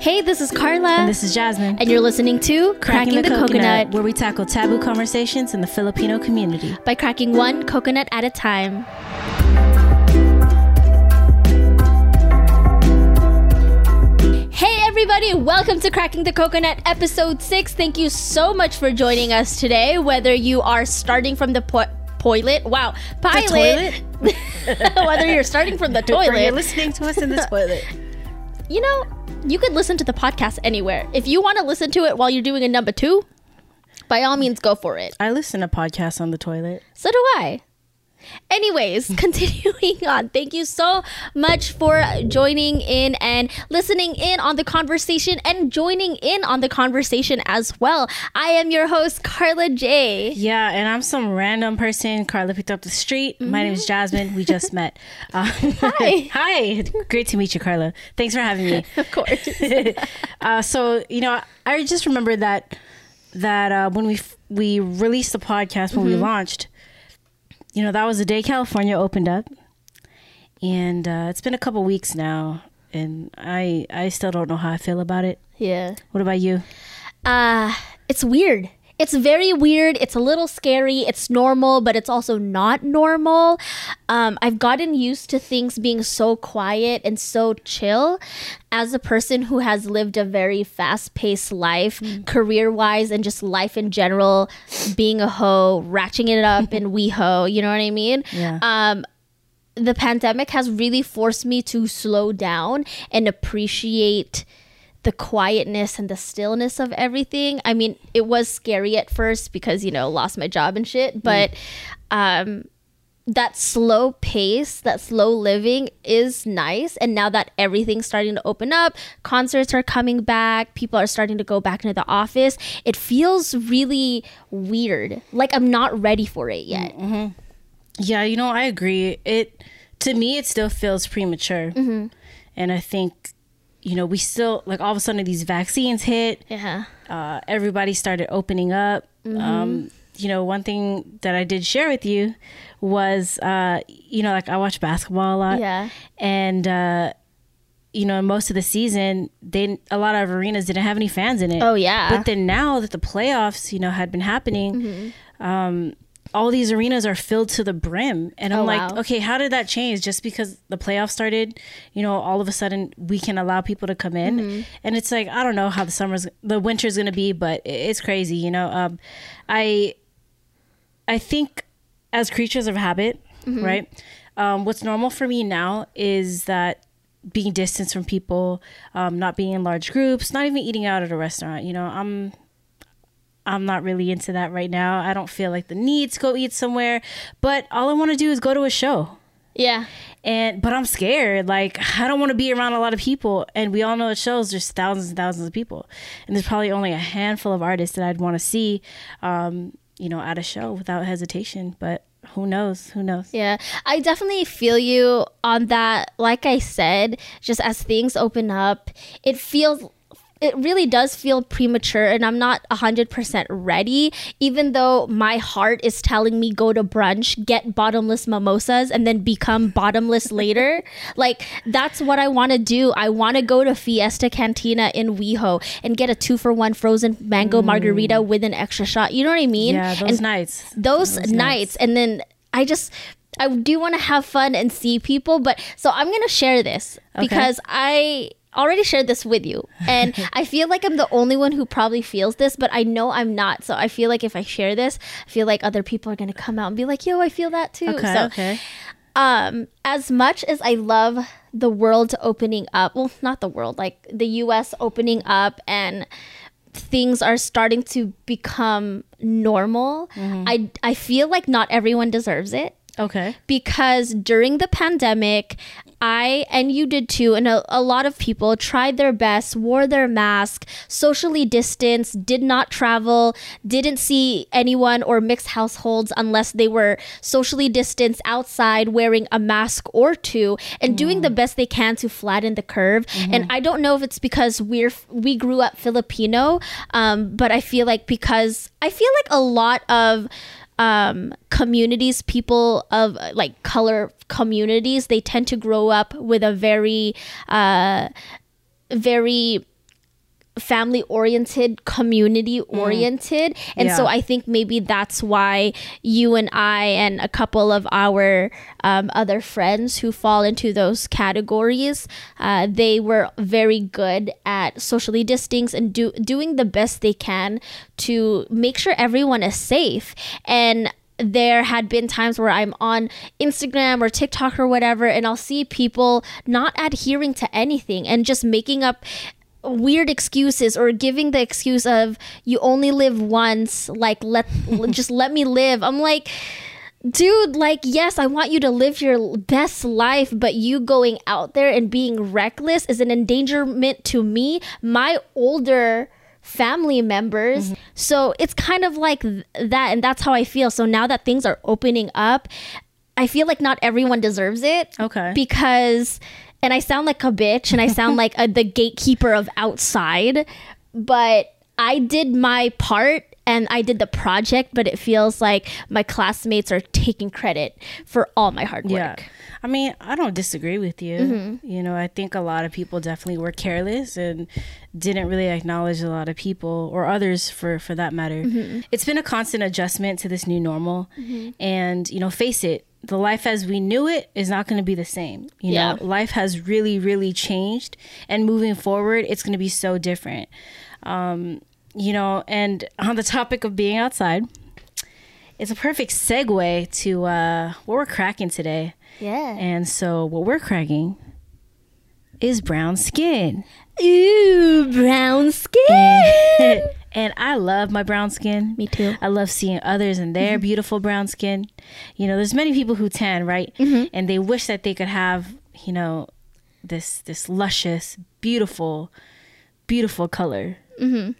Hey, this is Carla. And this is Jasmine. And you're listening to Cracking, Cracking the, the coconut, coconut, where we tackle taboo conversations in the Filipino community by cracking one coconut at a time. Hey, everybody, welcome to Cracking the Coconut episode 6. Thank you so much for joining us today. Whether you are starting from the po- toilet, wow, pilot, whether you're starting from the toilet, or you're listening to us in the toilet. You know, you could listen to the podcast anywhere. If you want to listen to it while you're doing a number two, by all means, go for it. I listen to podcasts on the toilet. So do I. Anyways, continuing on. Thank you so much for joining in and listening in on the conversation and joining in on the conversation as well. I am your host, Carla J. Yeah, and I'm some random person Carla picked up the street. Mm-hmm. My name is mm-hmm. Jasmine. We just met. Uh, Hi. Hi. Great to meet you, Carla. Thanks for having me. of course. uh, so, you know, I just remember that that uh, when we f- we released the podcast when mm-hmm. we launched you know, that was the day California opened up. And uh, it's been a couple weeks now, and I I still don't know how I feel about it. Yeah. What about you? Uh, it's weird. It's very weird. It's a little scary. It's normal, but it's also not normal. Um, I've gotten used to things being so quiet and so chill. As a person who has lived a very fast paced life, mm. career wise, and just life in general, being a hoe, ratcheting it up in WeHo, you know what I mean? Yeah. Um, the pandemic has really forced me to slow down and appreciate the quietness and the stillness of everything. I mean, it was scary at first because, you know, lost my job and shit, mm. but um that slow pace, that slow living is nice. And now that everything's starting to open up, concerts are coming back, people are starting to go back into the office, it feels really weird. Like I'm not ready for it yet. Mm-hmm. Yeah, you know, I agree. It to me, it still feels premature, mm-hmm. and I think you know, we still like all of a sudden these vaccines hit. Yeah. Uh, everybody started opening up. Mm-hmm. Um, you know, one thing that I did share with you was, uh, you know, like I watch basketball a lot. Yeah. And, uh, you know, most of the season, they a lot of arenas didn't have any fans in it. Oh yeah. But then now that the playoffs, you know, had been happening, mm-hmm. um, all these arenas are filled to the brim and i'm oh, like wow. okay how did that change just because the playoffs started you know all of a sudden we can allow people to come in mm-hmm. and it's like i don't know how the summer's the winter's gonna be but it's crazy you know um, i i think as creatures of habit mm-hmm. right um, what's normal for me now is that being distanced from people um, not being in large groups not even eating out at a restaurant you know i'm I'm not really into that right now. I don't feel like the need to go eat somewhere, but all I want to do is go to a show. Yeah. And but I'm scared. Like I don't want to be around a lot of people. And we all know at shows there's thousands and thousands of people. And there's probably only a handful of artists that I'd want to see um, you know, at a show without hesitation. But who knows? Who knows? Yeah. I definitely feel you on that. Like I said, just as things open up, it feels it really does feel premature and I'm not 100% ready, even though my heart is telling me go to brunch, get bottomless mimosas, and then become bottomless later. Like, that's what I want to do. I want to go to Fiesta Cantina in WeHo and get a two for one frozen mango mm. margarita with an extra shot. You know what I mean? Yeah, those and nights. Those, those nights. nights. And then I just. I do want to have fun and see people, but so I'm gonna share this okay. because I already shared this with you and i feel like i'm the only one who probably feels this but i know i'm not so i feel like if i share this i feel like other people are going to come out and be like yo i feel that too okay, so okay. um as much as i love the world opening up well not the world like the us opening up and things are starting to become normal mm-hmm. i i feel like not everyone deserves it Okay. Because during the pandemic, I and you did too, and a, a, lot of people tried their best, wore their mask, socially distanced, did not travel, didn't see anyone or mixed households unless they were socially distanced outside, wearing a mask or two, and mm. doing the best they can to flatten the curve. Mm-hmm. And I don't know if it's because we're we grew up Filipino, um, but I feel like because I feel like a lot of um, communities, people of like color communities, they tend to grow up with a very, uh, very family oriented, community oriented. Mm. And yeah. so I think maybe that's why you and I and a couple of our um, other friends who fall into those categories, uh, they were very good at socially distancing and do, doing the best they can to make sure everyone is safe. And there had been times where I'm on Instagram or TikTok or whatever, and I'll see people not adhering to anything and just making up weird excuses or giving the excuse of you only live once like let just let me live i'm like dude like yes i want you to live your best life but you going out there and being reckless is an endangerment to me my older family members. Mm-hmm. So it's kind of like th- that. And that's how I feel. So now that things are opening up, I feel like not everyone deserves it. Okay. Because, and I sound like a bitch and I sound like a, the gatekeeper of outside, but I did my part and I did the project, but it feels like my classmates are taking credit for all my hard work. Yeah. I mean, I don't disagree with you. Mm-hmm. You know, I think a lot of people definitely were careless and didn't really acknowledge a lot of people or others for for that matter. Mm-hmm. It's been a constant adjustment to this new normal, mm-hmm. and you know, face it, the life as we knew it is not going to be the same. You yeah. know, life has really, really changed, and moving forward, it's going to be so different. Um, you know, and on the topic of being outside, it's a perfect segue to uh, what we're cracking today. Yeah. And so what we're cracking is brown skin. Ooh, brown skin. And, I love my brown skin. Me too. I love seeing others in their mm-hmm. beautiful brown skin. You know, there's many people who tan, right? Mm-hmm. And they wish that they could have, you know, this this luscious, beautiful, beautiful color. Mm-hmm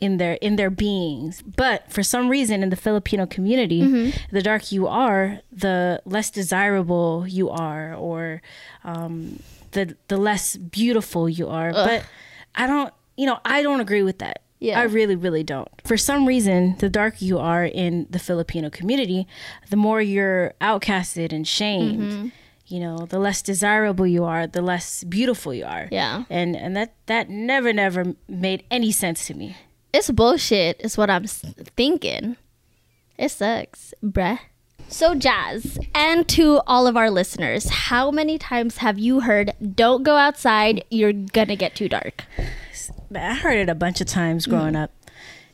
in their in their beings. But for some reason in the Filipino community, mm-hmm. the dark you are, the less desirable you are, or um, the the less beautiful you are. Ugh. But I don't, you know, I don't agree with that. Yeah. I really, really don't. For some reason, the darker you are in the Filipino community, the more you're outcasted and shamed. Mm-hmm you know the less desirable you are the less beautiful you are yeah and and that that never never made any sense to me it's bullshit, is what I'm thinking. It sucks, bruh. So, Jazz, and to all of our listeners, how many times have you heard, don't go outside, you're gonna get too dark? I heard it a bunch of times growing mm. up.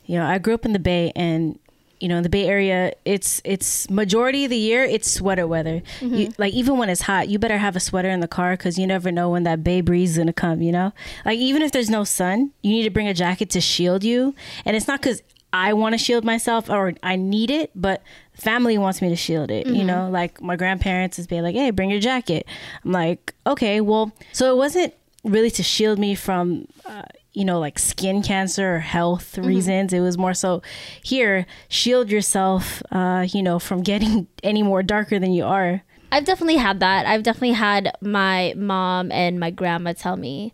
You know, I grew up in the Bay, and you know in the bay area it's it's majority of the year it's sweater weather mm-hmm. you, like even when it's hot you better have a sweater in the car because you never know when that bay breeze is gonna come you know like even if there's no sun you need to bring a jacket to shield you and it's not because i want to shield myself or i need it but family wants me to shield it mm-hmm. you know like my grandparents is being like hey bring your jacket i'm like okay well so it wasn't really to shield me from uh, you know, like skin cancer or health mm-hmm. reasons. It was more so here, shield yourself, uh, you know, from getting any more darker than you are. I've definitely had that. I've definitely had my mom and my grandma tell me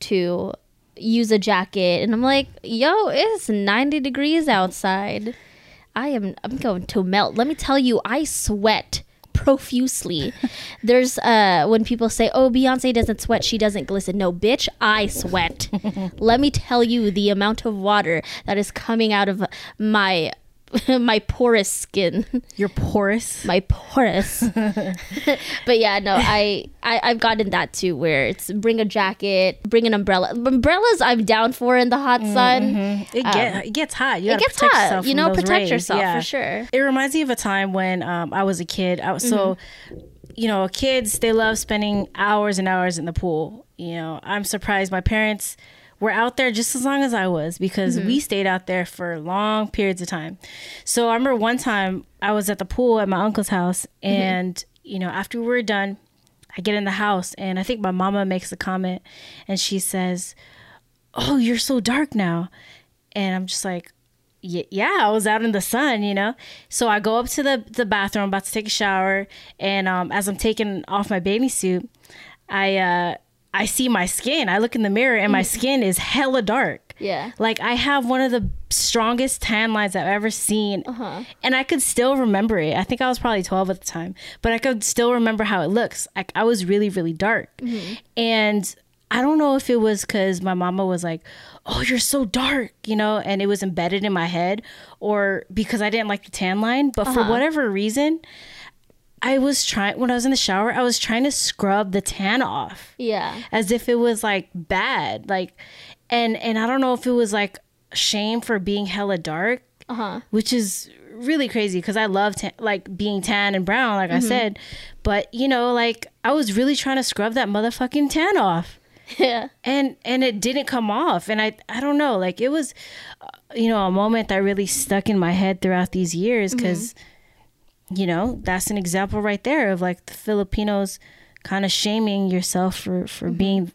to use a jacket and I'm like, "Yo, it's 90 degrees outside. I am I'm going to melt. Let me tell you, I sweat profusely. There's uh when people say, "Oh, Beyonce doesn't sweat, she doesn't glisten." No, bitch, I sweat. Let me tell you the amount of water that is coming out of my my porous skin. Your porous? My porous. but yeah, no, I, I I've gotten that too, where it's bring a jacket, bring an umbrella. Umbrellas I'm down for in the hot sun. Mm-hmm. It, um, get, it gets hot. You it gets hot. You know, protect rays. yourself yeah. for sure. It reminds me of a time when um, I was a kid. I was mm-hmm. so you know, kids they love spending hours and hours in the pool. You know, I'm surprised my parents were out there just as long as I was because mm-hmm. we stayed out there for long periods of time. So I remember one time I was at the pool at my uncle's house, mm-hmm. and mm-hmm. you know, after we were done, I get in the house, and I think my mama makes a comment, and she says, "Oh, you're so dark now," and I'm just like. Yeah, I was out in the sun, you know. So I go up to the the bathroom, about to take a shower, and um, as I'm taking off my bathing suit, I uh, I see my skin. I look in the mirror and my mm. skin is hella dark. Yeah. Like I have one of the strongest tan lines I've ever seen. Uh-huh. And I could still remember it. I think I was probably 12 at the time, but I could still remember how it looks. I, I was really, really dark. Mm-hmm. And I don't know if it was because my mama was like, "Oh, you're so dark," you know, and it was embedded in my head, or because I didn't like the tan line. But uh-huh. for whatever reason, I was trying when I was in the shower, I was trying to scrub the tan off. Yeah. As if it was like bad. Like and and I don't know if it was like shame for being hella dark. Uh-huh. Which is really crazy because I love tan, like being tan and brown, like mm-hmm. I said. But you know, like I was really trying to scrub that motherfucking tan off. Yeah. And and it didn't come off, and I I don't know, like it was, uh, you know, a moment that really stuck in my head throughout these years because, mm-hmm. You know, that's an example right there of like the Filipinos kind of shaming yourself for for mm-hmm. being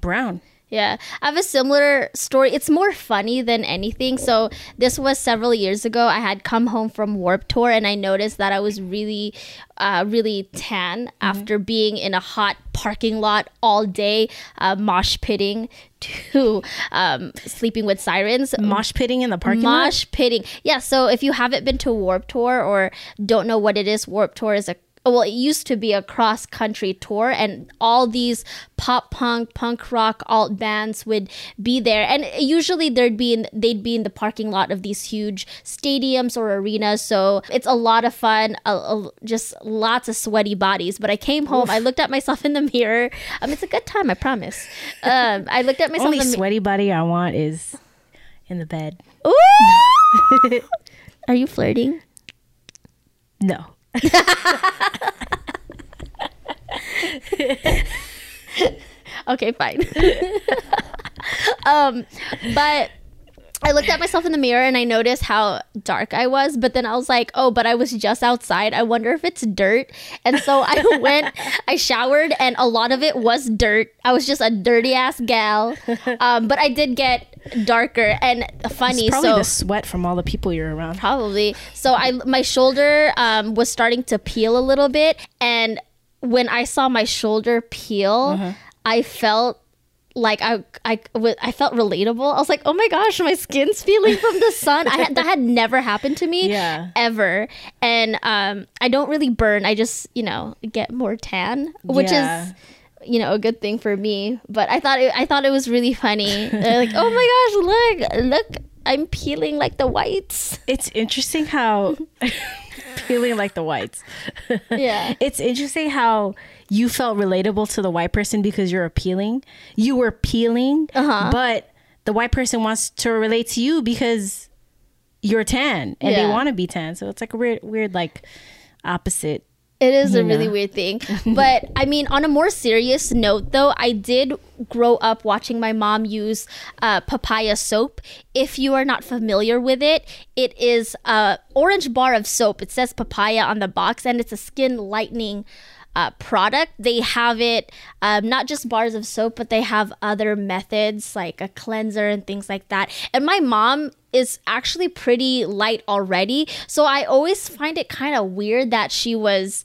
brown. Yeah, I have a similar story. It's more funny than anything. So, this was several years ago. I had come home from Warp Tour and I noticed that I was really, uh, really tan mm-hmm. after being in a hot parking lot all day, uh, mosh pitting to um, sleeping with sirens. Mosh pitting in the parking mosh lot? Mosh pitting. Yeah, so if you haven't been to Warp Tour or don't know what it is, Warp Tour is a well, it used to be a cross country tour, and all these pop punk, punk rock, alt bands would be there. And usually they'd be in they'd be in the parking lot of these huge stadiums or arenas. So it's a lot of fun, a, a, just lots of sweaty bodies. But I came home, Oof. I looked at myself in the mirror. Um, it's a good time, I promise. Um, I looked at myself. Only in the sweaty body I want is in the bed. Ooh! Are you flirting? No. okay, fine. um, but I looked at myself in the mirror and I noticed how dark I was, but then I was like, oh, but I was just outside. I wonder if it's dirt. And so I went, I showered, and a lot of it was dirt. I was just a dirty ass gal. Um, but I did get darker and funny. It's probably so, the sweat from all the people you're around. Probably. So I, my shoulder um, was starting to peel a little bit. And when I saw my shoulder peel, uh-huh. I felt like I, I, I felt relatable. I was like, oh my gosh, my skin's feeling from the sun. I had, that had never happened to me yeah. ever. And um, I don't really burn. I just, you know, get more tan, which yeah. is, you know, a good thing for me. But I thought it, I thought it was really funny. They're like, oh my gosh, look, look, I'm peeling like the whites. It's interesting how peeling like the whites. Yeah. it's interesting how you felt relatable to the white person because you're appealing. You were peeling, uh-huh. but the white person wants to relate to you because you're tan and yeah. they want to be tan. So it's like a weird, weird, like opposite. It is a really weird thing. but I mean, on a more serious note, though, I did grow up watching my mom use uh, papaya soap. If you are not familiar with it, it is a orange bar of soap. It says papaya on the box, and it's a skin lightening uh, product. They have it um, not just bars of soap, but they have other methods like a cleanser and things like that. And my mom is actually pretty light already. So I always find it kind of weird that she was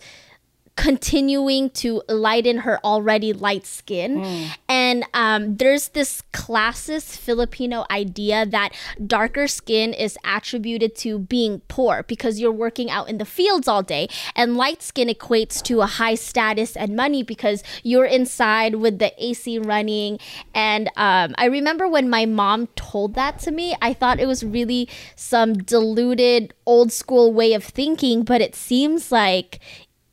continuing to lighten her already light skin. Mm. And um, there's this classist Filipino idea that darker skin is attributed to being poor because you're working out in the fields all day. And light skin equates to a high status and money because you're inside with the AC running. And um, I remember when my mom told that to me, I thought it was really some diluted old school way of thinking, but it seems like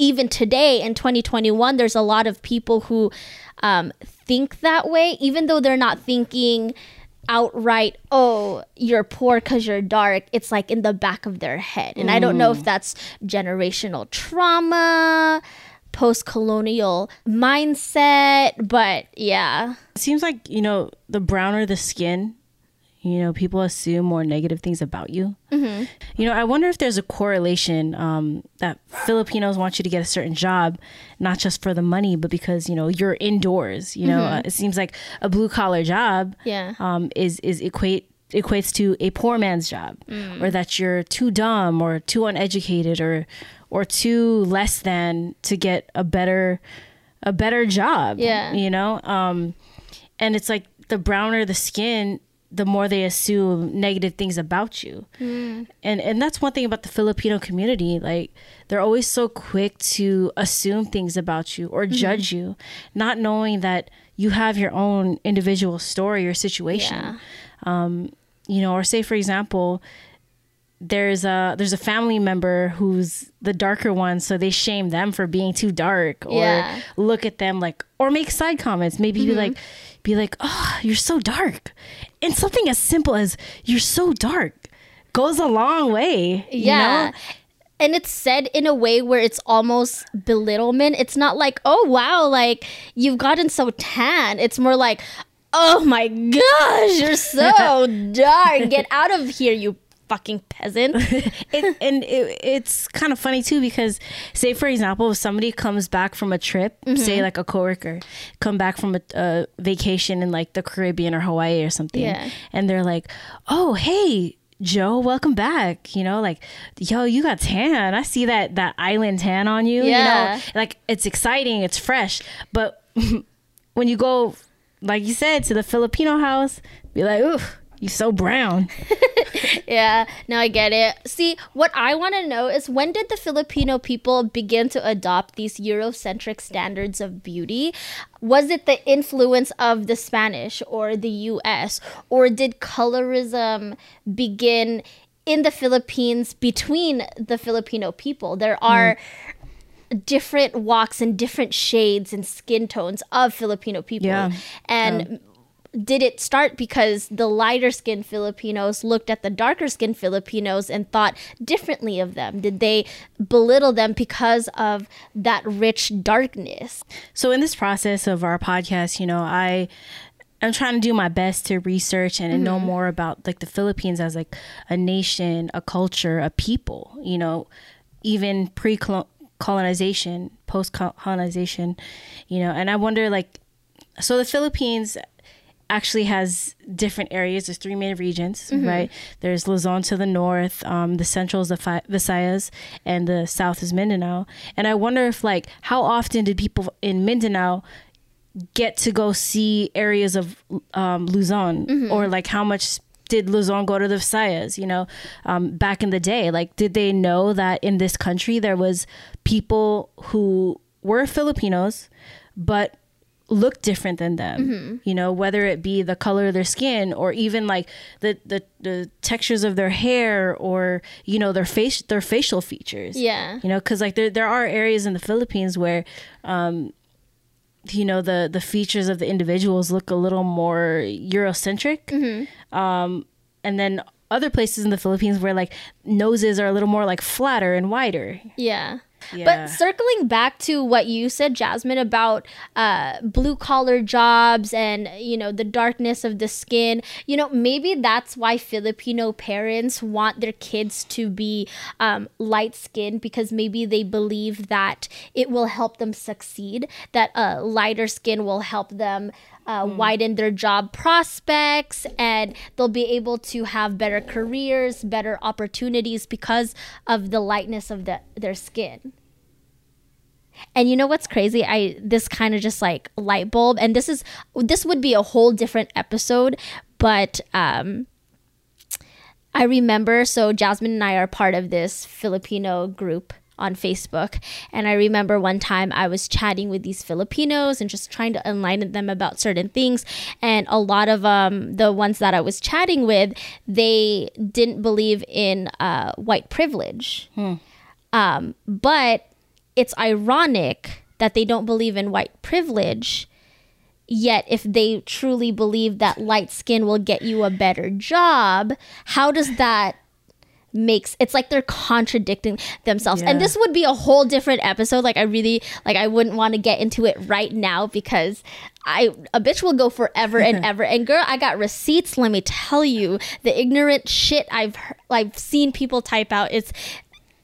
even today in 2021, there's a lot of people who um, think that way, even though they're not thinking outright, oh, you're poor because you're dark. It's like in the back of their head. And mm. I don't know if mm. that's generational trauma, post colonial mindset, but yeah. It seems like, you know, the browner the skin, you know people assume more negative things about you mm-hmm. you know i wonder if there's a correlation um, that filipinos want you to get a certain job not just for the money but because you know you're indoors you know mm-hmm. uh, it seems like a blue collar job yeah um, is is equate equates to a poor man's job mm. or that you're too dumb or too uneducated or or too less than to get a better a better job yeah you know um and it's like the browner the skin the more they assume negative things about you. Mm. And and that's one thing about the Filipino community, like they're always so quick to assume things about you or mm-hmm. judge you, not knowing that you have your own individual story or situation. Yeah. Um, you know, or say for example, there's a there's a family member who's the darker one so they shame them for being too dark or yeah. look at them like or make side comments maybe mm-hmm. be like be like oh you're so dark and something as simple as you're so dark goes a long way yeah. you know? and it's said in a way where it's almost belittlement. It's not like oh wow like you've gotten so tan. It's more like oh my gosh you're so dark. Get out of here you fucking peasant. it, and it, it's kind of funny too because, say for example, if somebody comes back from a trip, mm-hmm. say like a coworker, come back from a, a, vacation in like the Caribbean or Hawaii or something, yeah. and they're like, "Oh, hey." Joe, welcome back. You know, like, yo, you got tan. I see that that island tan on you. Yeah. You know, like it's exciting, it's fresh. But when you go, like you said, to the Filipino house, be like, ooh, you so brown. yeah, now I get it. See, what I want to know is when did the Filipino people begin to adopt these Eurocentric standards of beauty? Was it the influence of the Spanish or the US? Or did colorism begin in the Philippines between the Filipino people? There are. Mm different walks and different shades and skin tones of Filipino people. Yeah. And yeah did it start because the lighter skinned Filipinos looked at the darker skinned Filipinos and thought differently of them? Did they belittle them because of that rich darkness? So, in this process of our podcast, you know, I. I'm trying to do my best to research and mm-hmm. know more about like the Philippines as like a nation, a culture, a people, you know, even pre colonization, post colonization, you know, and I wonder like so the Philippines actually has different areas. There's three main regions, mm-hmm. right? There's Luzon to the north, um, the central is the Fi- Visayas, and the south is Mindanao. And I wonder if, like, how often did people in Mindanao get to go see areas of um, Luzon, mm-hmm. or like how much did Luzon go to the Visayas? You know, um, back in the day, like, did they know that in this country there was people who were Filipinos, but look different than them. Mm-hmm. you know whether it be the color of their skin or even like the, the the textures of their hair or you know their face their facial features. Yeah. You know because like there, there are areas in the philippines where um you know the the features of the individuals look a little more eurocentric. Mm-hmm. um and then other places in the philippines where like noses are a little more like flatter and wider. Yeah but circling back to what you said, Jasmine, about uh, blue collar jobs and you know the darkness of the skin, you know maybe that's why Filipino parents want their kids to be um, light skinned because maybe they believe that it will help them succeed. That uh, lighter skin will help them uh, mm. widen their job prospects and they'll be able to have better careers, better opportunities because of the lightness of the, their skin. And you know what's crazy? I this kind of just like light bulb and this is this would be a whole different episode, but um I remember so Jasmine and I are part of this Filipino group on Facebook. And I remember one time I was chatting with these Filipinos and just trying to enlighten them about certain things. And a lot of um, the ones that I was chatting with, they didn't believe in uh, white privilege. Hmm. Um, but it's ironic that they don't believe in white privilege. Yet, if they truly believe that light skin will get you a better job, how does that makes it's like they're contradicting themselves. Yeah. and this would be a whole different episode. Like i really like i wouldn't want to get into it right now because i a bitch will go forever and ever. And girl i got receipts let me tell you. The ignorant shit i've i've seen people type out it's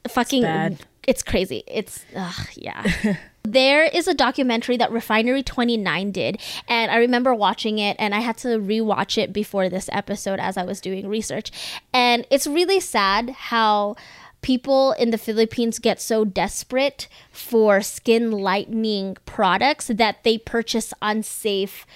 fucking it's, it's crazy. It's ugh, yeah There is a documentary that Refinery 29 did, and I remember watching it, and I had to rewatch it before this episode as I was doing research. And it's really sad how people in the Philippines get so desperate for skin lightening products that they purchase unsafe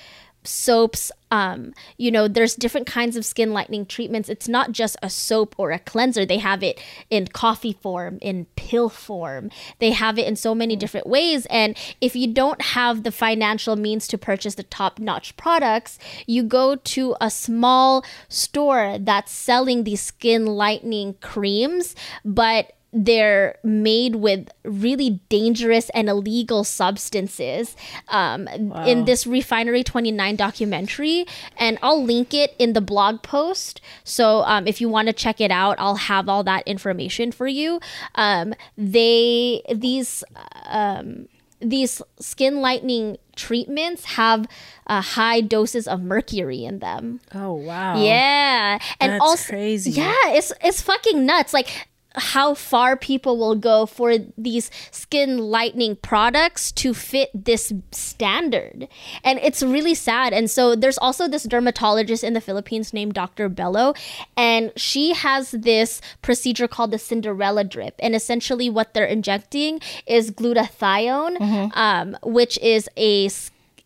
soaps um you know there's different kinds of skin lightening treatments. It's not just a soap or a cleanser. They have it in coffee form in pill form. They have it in so many different ways. And if you don't have the financial means to purchase the top notch products you go to a small store that's selling these skin lightening creams. But they're made with really dangerous and illegal substances um, wow. in this refinery 29 documentary and i'll link it in the blog post so um, if you want to check it out i'll have all that information for you um, they these um, these skin lightening treatments have uh, high doses of mercury in them. Oh wow! Yeah, and That's also crazy. Yeah, it's it's fucking nuts. Like how far people will go for these skin lightening products to fit this standard. And it's really sad. And so there's also this dermatologist in the Philippines named Dr. Belo, and she has this procedure called the Cinderella drip. And essentially, what they're injecting is glutathione, mm-hmm. um, which is a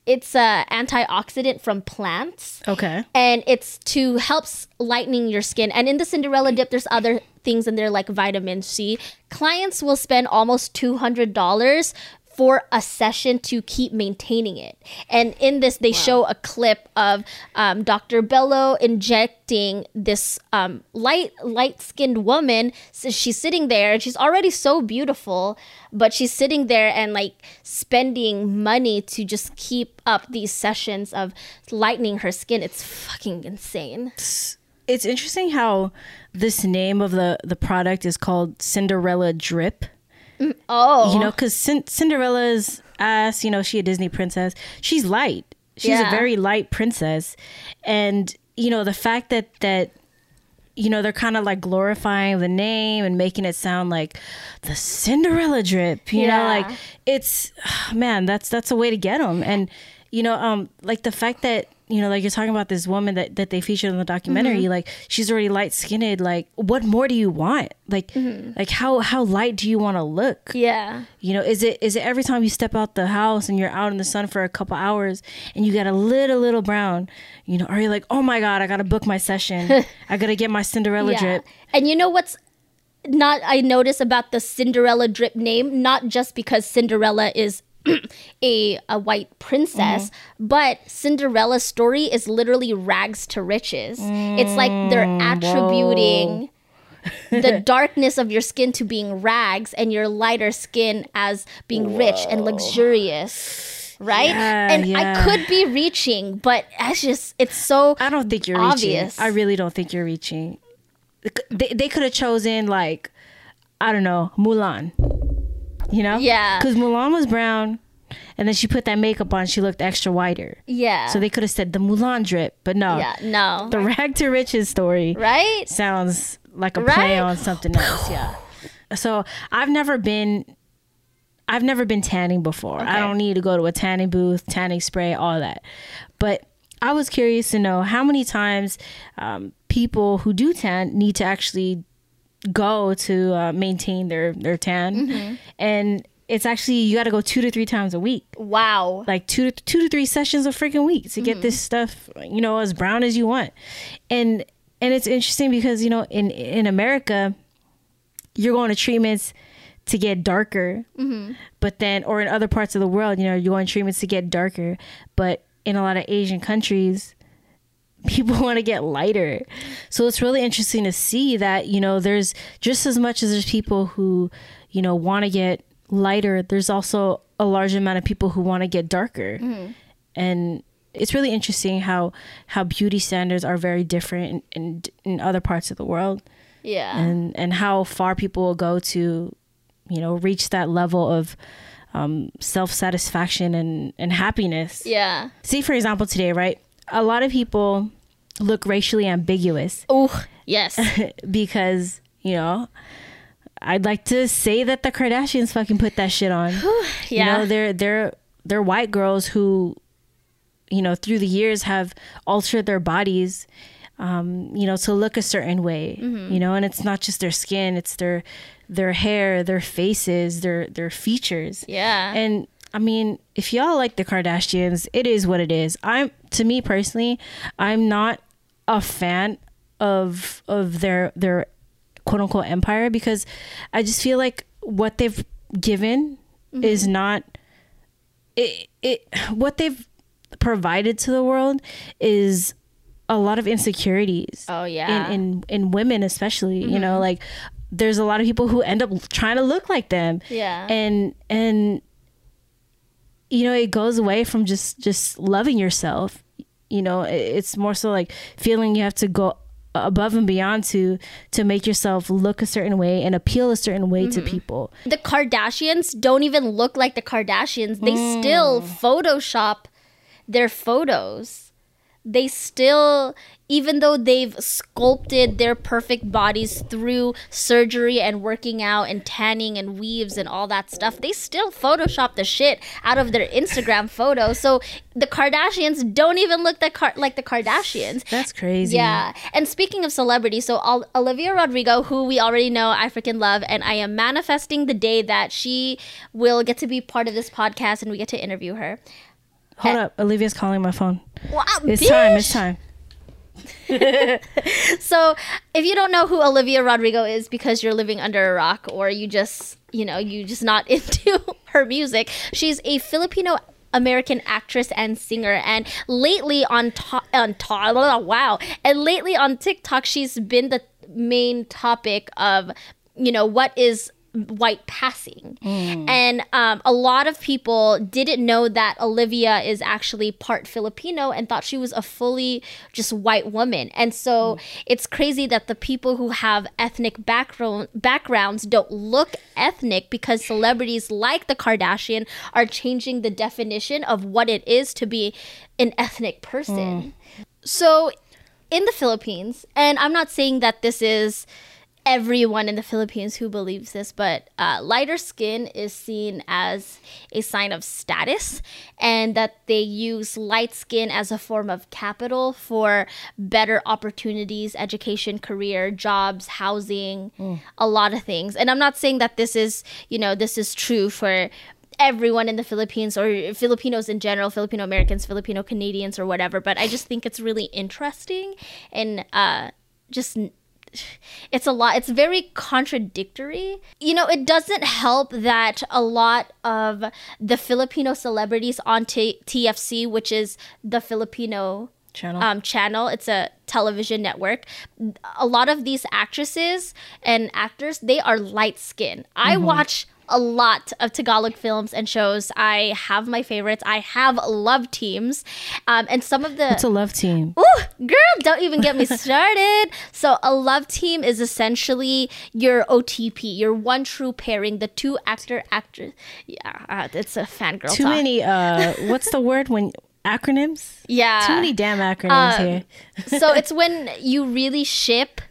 it's a antioxidant from plants. Okay. And it's to helps lightening your skin. And in the Cinderella drip, there's other things in there like vitamin C. Clients will spend almost two hundred dollars for a session to keep maintaining it. And in this, they wow. show a clip of um, Dr. Belo injecting this um, light light skinned woman. So she's sitting there and she's already so beautiful, but she's sitting there and like spending money to just keep up these sessions of lightening her skin. It's fucking insane. It's interesting how this name of the the product is called Cinderella Drip Oh, you know, because Cinderella's ass, you know, she a Disney princess. She's light. She's yeah. a very light princess, and you know the fact that that you know they're kind of like glorifying the name and making it sound like the Cinderella drip. You yeah. know, like it's man, that's that's a way to get them. And you know, um, like the fact that you know, like you're talking about this woman that, that they featured in the documentary, mm-hmm. like she's already light skinned. Like, what more do you want? Like, mm-hmm. like how how light do you want to look? Yeah. You know, is it is it every time you step out the house and you're out in the sun for a couple hours and you get a little little brown? You know, are you like, oh my god, I gotta book my session. I gotta get my Cinderella yeah. drip. And you know what's not I notice about the Cinderella drip name, not just because Cinderella is a a white princess, mm-hmm. but Cinderella's story is literally rags to riches. Mm, it's like they're mm, attributing the darkness of your skin to being rags and your lighter skin as being Whoa. rich and luxurious. Right? Yeah, and yeah. I could be reaching, but it's just it's so I don't think you're obvious. reaching. I really don't think you're reaching. They, they could have chosen like I don't know, Mulan you know? Yeah. Because Mulan was brown, and then she put that makeup on. She looked extra whiter. Yeah. So they could have said the Mulan drip, but no. Yeah, no. The rag to riches story. Right. Sounds like a right? play on something else. yeah. So I've never been. I've never been tanning before. Okay. I don't need to go to a tanning booth, tanning spray, all that. But I was curious to know how many times um, people who do tan need to actually go to uh, maintain their their tan, mm-hmm. and it's actually you got to go two to three times a week. Wow! Like two to two to three sessions a freaking week to mm-hmm. get this stuff, you know, as brown as you want, and and it's interesting because you know in in America, you're going to treatments to get darker, mm-hmm. but then or in other parts of the world, you know, you're going treatments to get darker, but in a lot of Asian countries, people want to get lighter. So it's really interesting to see that, you know, there's just as much as there's people who, you know, want to get lighter, there's also a large amount of people who want to get darker. Mm-hmm. And it's really interesting how how beauty standards are very different in, in, in other parts of the world. Yeah. And and how far people will go to, you know, reach that level of um, self satisfaction and, and happiness. Yeah. See, for example, today, right? A lot of people look racially ambiguous. Oh, yes. because, you know, I'd like to say that the Kardashians fucking put that shit on. yeah. You know, they're they're they're white girls who you know, through the years have altered their bodies um, you know, to look a certain way. Mm-hmm. You know, and it's not just their skin, it's their their hair, their faces, their their features. Yeah. And I mean, if y'all like the Kardashians, it is what it is. I'm to me personally, I'm not a fan of of their their quote unquote empire because I just feel like what they've given mm-hmm. is not it, it what they've provided to the world is a lot of insecurities. Oh yeah. In in, in women especially, mm-hmm. you know, mm-hmm. like there's a lot of people who end up trying to look like them. Yeah. And and you know, it goes away from just just loving yourself. You know, it's more so like feeling you have to go above and beyond to to make yourself look a certain way and appeal a certain way mm-hmm. to people. The Kardashians don't even look like the Kardashians. They mm. still Photoshop their photos. They still even though they've sculpted their perfect bodies through surgery and working out and tanning and weaves and all that stuff, they still Photoshop the shit out of their Instagram photos. So the Kardashians don't even look the Car- like the Kardashians. That's crazy. Yeah. And speaking of celebrities, so Ol- Olivia Rodrigo, who we already know, I freaking love, and I am manifesting the day that she will get to be part of this podcast and we get to interview her. Hold up, Olivia's calling my phone. Wow, it's bitch. time. It's time. so, if you don't know who Olivia Rodrigo is because you're living under a rock or you just, you know, you just not into her music, she's a Filipino American actress and singer. And lately on to- on to- wow, and lately on TikTok, she's been the main topic of you know what is white passing. Mm. And um, a lot of people didn't know that Olivia is actually part Filipino and thought she was a fully just white woman. And so mm. it's crazy that the people who have ethnic background backgrounds don't look ethnic because celebrities like the Kardashian are changing the definition of what it is to be an ethnic person. Mm. So in the Philippines, and I'm not saying that this is everyone in the Philippines who believes this, but uh, lighter skin is seen as a sign of status, and that they use light skin as a form of capital for better opportunities, education, career, jobs, housing, mm. a lot of things. And I'm not saying that this is, you know, this is true for everyone in the Philippines or Filipinos in general, Filipino Americans, Filipino Canadians, or whatever. But I just think it's really interesting and uh, just it's a lot it's very contradictory. You know it doesn't help that a lot of the filipino celebrities on T- tfc which is the filipino channel. um, channel it's a television network a lot of these actresses and actors they are light skinned i mm-hmm. watch a lot of Tagalog films and shows. I have my favorites. I have love teams, um, and some of the. What's a love team? Ooh, girl, don't even get me started. so a love team is essentially your OTP, your one true pairing, the two actor actress. Yeah, uh, it's a fangirl. Too talk. many. Uh, what's the word when? acronyms yeah too many damn acronyms um, here so it's when you really ship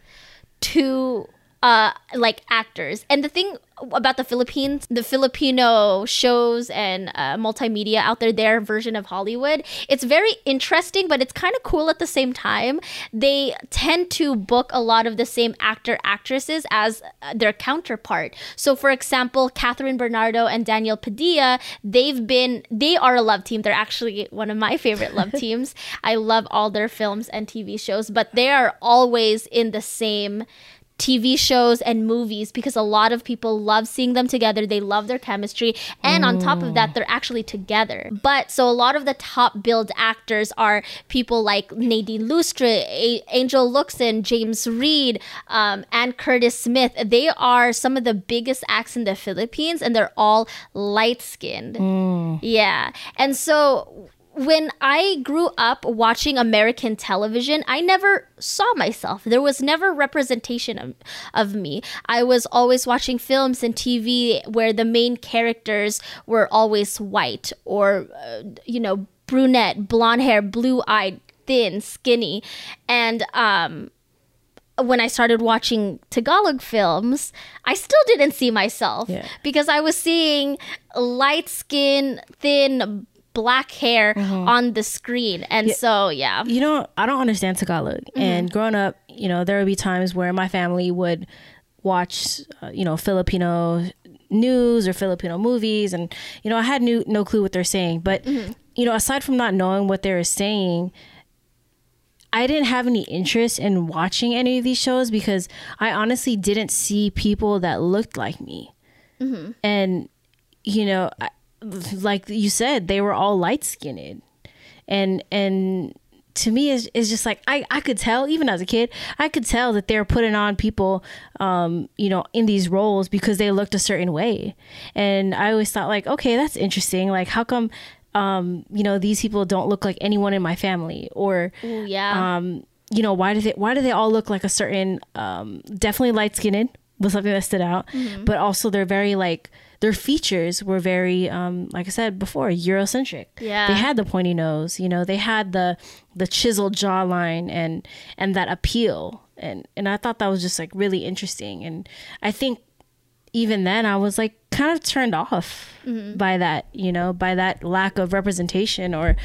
two uh like actors and the thing about the Philippines, the Filipino shows and uh, multimedia out there, their version of Hollywood. It's very interesting, but it's kind of cool at the same time. They tend to book a lot of the same actor actresses as uh, their counterpart. So, for example, Kathryn Bernardo and Daniel Padilla, they've been they are a love team. They're actually one of my favorite love teams. I love all their films and TV shows, but they are always in the same TV shows and movies because a lot of people love seeing them together. They love their chemistry. And mm. on top of that, they're actually together. But so a lot of the top billed actors are people like Nadine Lustre, a- Angel Locsin, James Reid, um, and Curtis Smith. They are some of the biggest acts in the Philippines and they're all light skinned. Mm. Yeah. And so when I grew up watching American television, I never saw myself. There was never representation of, of me. I was always watching films and TV where the main characters were always white or, uh, you know, brunette, blonde hair, blue eyed, thin, skinny. And, um, when I started watching Tagalog films, I still didn't see myself yeah. because I was seeing light skin, thin, black hair mm-hmm. on the screen. And yeah. so, yeah. You know, I don't understand Tagalog. Mm-hmm. And growing up, you know, there would be times where my family would watch, uh, you know, Filipino news or Filipino movies, and you know, I had no no clue what they're saying. But mm-hmm. you know, aside from not knowing what they were saying, I didn't have any interest in watching any of these shows because I honestly didn't see people that looked like me. Mm-hmm. And, you know, like you said, they were all light skinned. And, and, to me it's, is just like I, I could tell even as a kid I could tell that they're putting on people um you know in these roles because they looked a certain way. And I always thought like okay that's interesting. Like how come um, you know, these people don't look like anyone in my family, or Ooh, yeah, um, you know, why do they why do they all look like a certain um, definitely light skinned was something that stood out, mm-hmm. but also they're very like their features were very um, like I said before Eurocentric. Yeah, they had the pointy nose, you know, they had the the chiseled jawline and and that appeal, and and I thought that was just like really interesting, and I think even then I was like kind of turned off mm-hmm. by that, you know, by that lack of representation or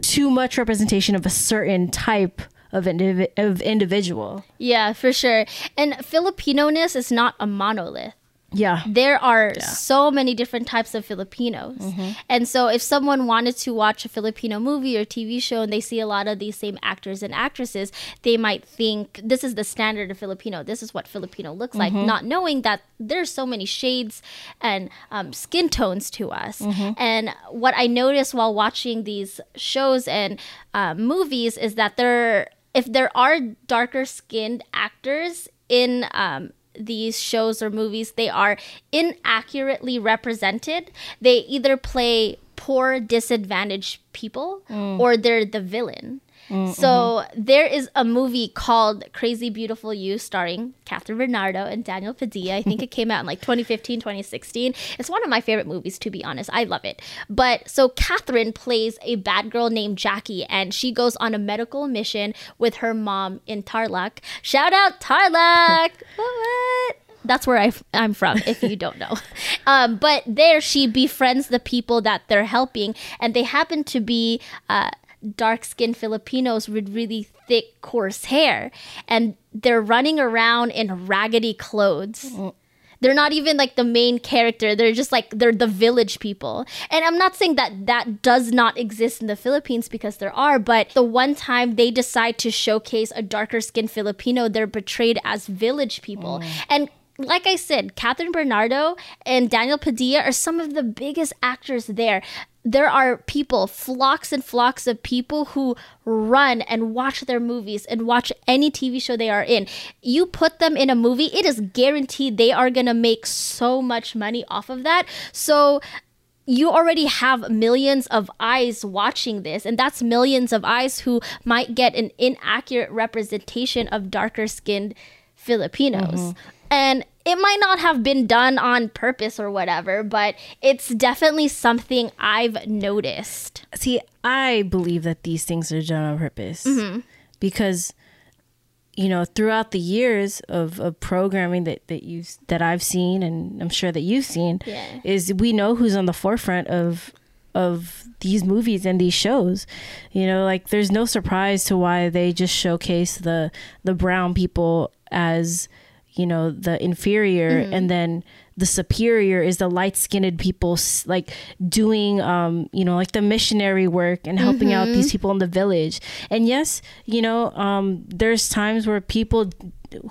too much representation of a certain type of, indiv- of individual. Yeah, for sure. And Filipino ness is not a monolith. Yeah. There are yeah. so many different types of Filipinos. Mm-hmm. And so if someone wanted to watch a Filipino movie or TV show and they see a lot of these same actors and actresses, they might think this is the standard of Filipino. This is what Filipino looks mm-hmm. like, not knowing that there's so many shades and um, skin tones to us. Mm-hmm. And what I noticed while watching these shows and uh, movies is that there, if there are darker skinned actors in um, these shows or movies, they are inaccurately represented. They either play poor, disadvantaged people mm. or they're the villain. Mm-hmm. So there is a movie called Crazy Beautiful You starring Kathryn Bernardo and Daniel Padilla. I think it came out in like 2015, 2016. It's one of my favorite movies, to be honest. I love it. But so Kathryn plays a bad girl named Jackie and she goes on a medical mission with her mom in Tarlac. Shout out Tarlac! what? That's where I, am from, if you don't know. Um, but there, she befriends the people that they're helping, and they happen to be uh, dark skinned Filipinos with really thick, coarse hair. And they're running around in raggedy clothes. Mm. They're not even like the main character. They're just like they're the village people. And I'm not saying that that does not exist in the Philippines because there are, but the one time they decide to showcase a darker skinned Filipino, they're portrayed as village people. Mm. And like I said, Kathryn Bernardo and Daniel Padilla are some of the biggest actors there. There are people, flocks and flocks of people who run and watch their movies and watch any TV show they are in. You put them in a movie, it is guaranteed they are going to make so much money off of that. So you already have millions of eyes watching this, and that's millions of eyes who might get an inaccurate representation of darker skinned Filipinos. Mm-hmm. And it might not have been done on purpose or whatever, but it's definitely something I've noticed. See, I believe that these things are done on purpose mm-hmm. because you know throughout the years of, of programming that that you that I've seen and I'm sure that you've seen yeah. is we know who's on the forefront of of these movies and these shows you know like there's no surprise to why they just showcase the the brown people as you know the inferior mm-hmm. and then the superior is the light-skinned people like doing um you know like the missionary work and helping mm-hmm. out these people in the village and yes you know um there's times where people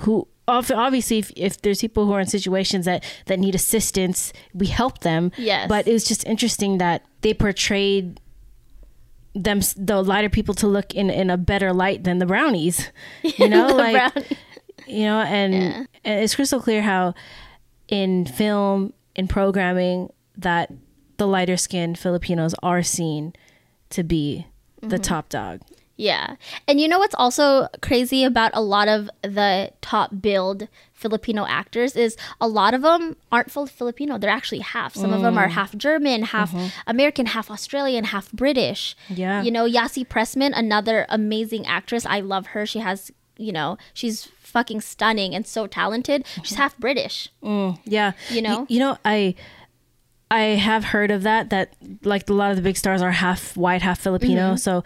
who obviously if, if there's people who are in situations that that need assistance we help them yes but it was just interesting that they portrayed them the lighter people to look in in a better light than the brownies you know like brownies you know and, yeah. and it's crystal clear how in film in programming that the lighter skinned filipinos are seen to be the mm-hmm. top dog yeah and you know what's also crazy about a lot of the top billed filipino actors is a lot of them aren't full filipino they're actually half some mm. of them are half german half mm-hmm. american half australian half british yeah you know Yassi Pressman another amazing actress i love her she has you know she's fucking stunning and so talented. She's mm-hmm. half British. Mm, yeah. You know? Y- you know, I I have heard of that that like a lot of the big stars are half white, half Filipino. Mm-hmm. So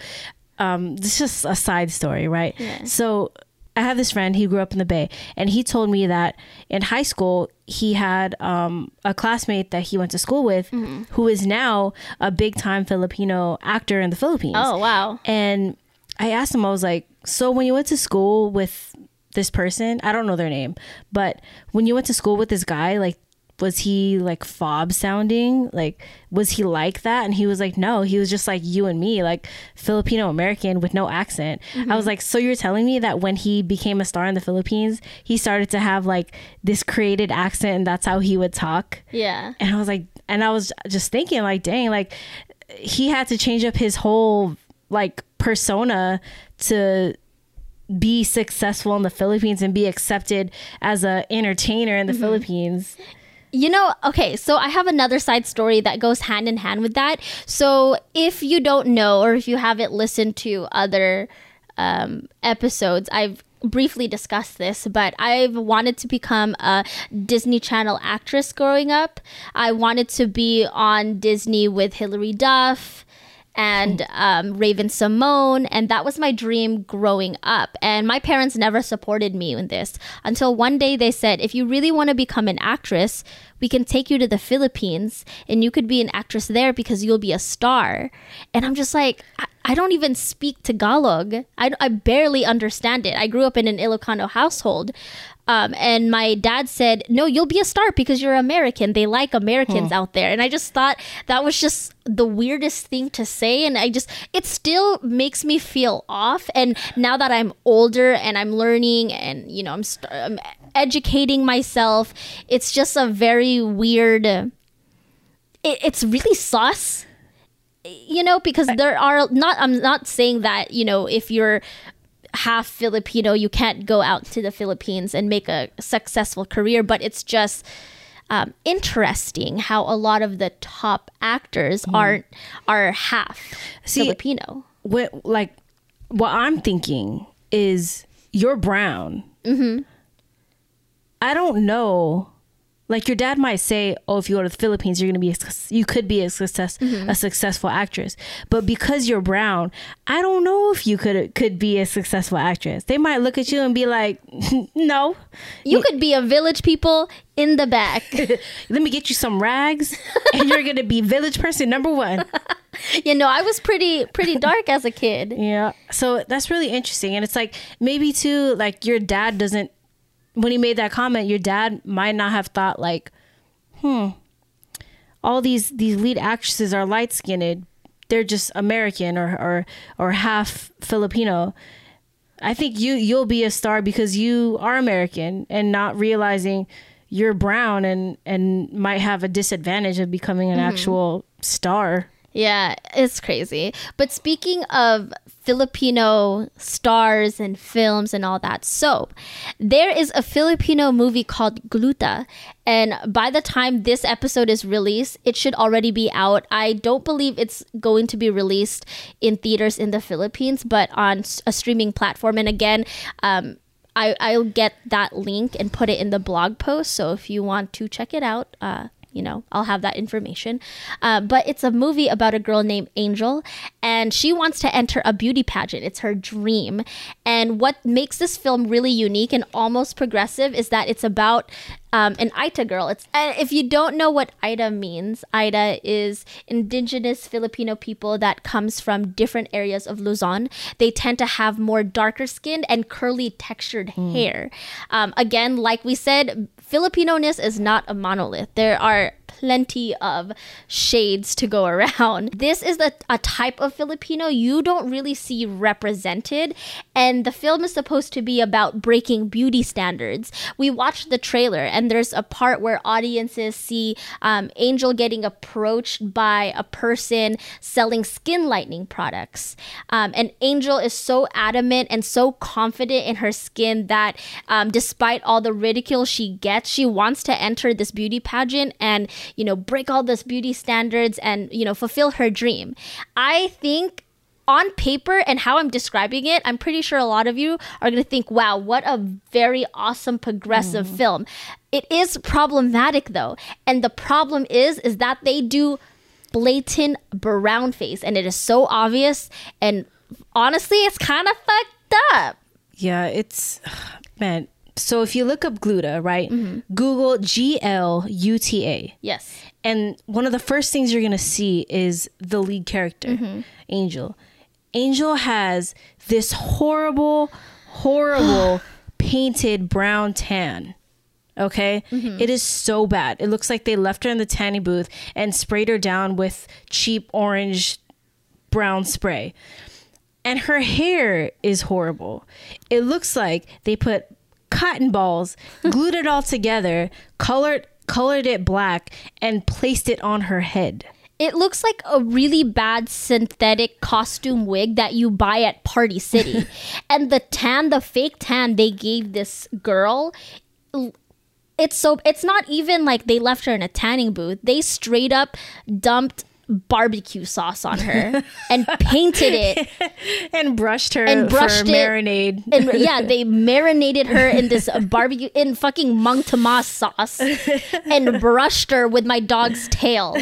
um this is just a side story, right? Yeah. So I have this friend. He grew up in the Bay, and he told me that in high school he had um, a classmate that he went to school with, mm-hmm. who is now a big time Filipino actor in the Philippines. Oh wow! And I asked him, I was like, "So when you went to school with this person, I don't know their name, but when you went to school with this guy, like was he like fob sounding? Like was he like that? And he was like no he was just like you and me like filipino american with no accent. Mm-hmm. i was like so you're telling me that when he became a star in the philippines he started to have like this created accent and that's how he would talk? Yeah. And i was like and i was just thinking like dang like he had to change up his whole like persona to be successful in the Philippines and be accepted as a entertainer in the mm-hmm. Philippines. You know, okay, so I have another side story that goes hand in hand with that. So if you don't know or if you haven't listened to other um, episodes, I've briefly discussed this, but I've wanted to become a Disney Channel actress growing up. I wanted to be on Disney with Hilary Duff and um, Raven-Symoné, and that was my dream growing up. And my parents never supported me in this until one day they said, if you really want to become an actress, we can take you to the Philippines and you could be an actress there because you'll be a star. And I'm just like, I, I don't even speak Tagalog. I, I barely understand it. I grew up in an Ilocano household. Um, and my dad said, No, you'll be a star because you're American. They like Americans out there. And I just thought that was just the weirdest thing to say. And I just, it still makes me feel off. And now that I'm older and I'm learning and, you know, I'm, st- I'm educating myself, it's just a very weird, it, it's really sauce you know because there are not i'm not saying that you know if you're half Filipino, you can't go out to the Philippines and make a successful career. But it's just um, interesting how a lot of the top actors mm. aren't are half See, Filipino. What like what I'm thinking is you're brown. Mm-hmm. I don't know like your dad might say, "Oh, if you go to the Philippines, you're gonna be a, you could be a success mm-hmm. a successful actress." But because you're brown, I don't know if you could could be a successful actress. They might look at you and be like, "No, you could be a village people in the back. Let me get you some rags, and you're gonna be village person number one." you know, I was pretty pretty dark as a kid. Yeah, so that's really interesting, and it's like maybe too like your dad doesn't when he made that comment, your dad might not have thought like, hmm, all these these lead actresses are light skinned. They're just American or or or half Filipino. I think you you'll be a star because you are American and not realizing you're brown and and might have a disadvantage of becoming an mm-hmm. actual star. Yeah, it's crazy. But speaking of Filipino stars and films and all that, so there is a Filipino movie called Gluta. And by the time this episode is released, it should already be out. I don't believe it's going to be released in theaters in the Philippines, but on a streaming platform. And again, um, I, I'll get that link and put it in the blog post. So if you want to check it out, uh, you know, I'll have that information. Uh, but it's a movie about a girl named Angel, and she wants to enter a beauty pageant. It's her dream. And what makes this film really unique and almost progressive is that it's about um, an Aeta girl. It's and if you don't know what Aeta means, Aeta is indigenous Filipino people that comes from different areas of Luzon. They tend to have more darker skin and curly textured mm. hair. Um, again, like we said, Filipino-ness is not a monolith. There are plenty of shades to go around. This is a, a type of Filipino you don't really see represented, and the film is supposed to be about breaking beauty standards. We watched the trailer, and there's a part where audiences see um, Angel getting approached by a person selling skin lightening products. Um, and Angel is so adamant and so confident in her skin that um, despite all the ridicule she gets, she wants to enter this beauty pageant and you know, break all those beauty standards and, you know, fulfill her dream. I think on paper and how I'm describing it, I'm pretty sure a lot of you are going to think, wow, what a very awesome progressive mm. film. It is problematic though. And the problem is is that they do blatant brown face and it is so obvious and honestly, it's kind of fucked up. Yeah, it's man. So if you look up Gluta, right? Mm-hmm. Google G L U T A. Yes. And one of the first things you're gonna see is the lead character, mm-hmm. Angel. Angel has this horrible, horrible painted brown tan. Okay? Mm-hmm. It is so bad. It looks like they left her in the tanning booth and sprayed her down with cheap orange brown spray. And her hair is horrible. It looks like they put cotton balls, glued it all together, colored colored it black, and placed it on her head. It looks like a really bad synthetic costume wig that you buy at Party City. and the tan, the fake tan they gave this girl, it's so it's not even like they left her in a tanning booth. They straight up dumped barbecue sauce on her and painted it and brushed her and brushed it, marinade. And yeah, they marinated her in this barbecue in fucking Mang Tomas sauce and brushed her with my dog's tail.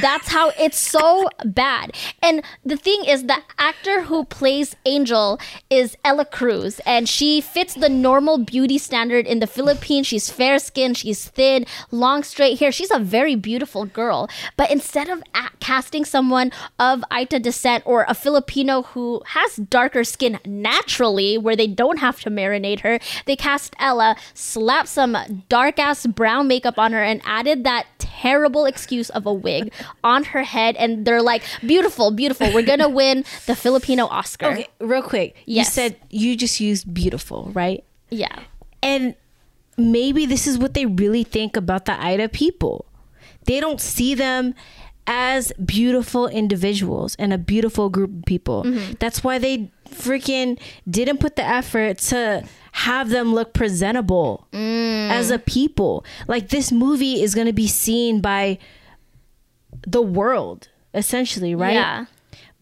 That's how it's so bad. And the thing is, the actor who plays Angel is Ella Cruz, and she fits the normal beauty standard in the Philippines. She's fair skinned, she's thin, long straight hair. She's a very beautiful girl. But instead of casting someone of Aeta descent or a Filipino who has darker skin naturally, where they don't have to marinate her, they cast Ella, slapped some dark ass brown makeup on her, and added that terrible excuse of a wig on her head. And they're like, beautiful, beautiful. We're gonna win the Filipino Oscar. Okay, real quick. Yes. You said you just used beautiful, right? Yeah. And maybe this is what they really think about the Aeta people. They don't see them as beautiful individuals and a beautiful group of people. Mm-hmm. That's why they freaking didn't put the effort to have them look presentable mm. as a people. Like this movie is going to be seen by the world essentially, right? Yeah.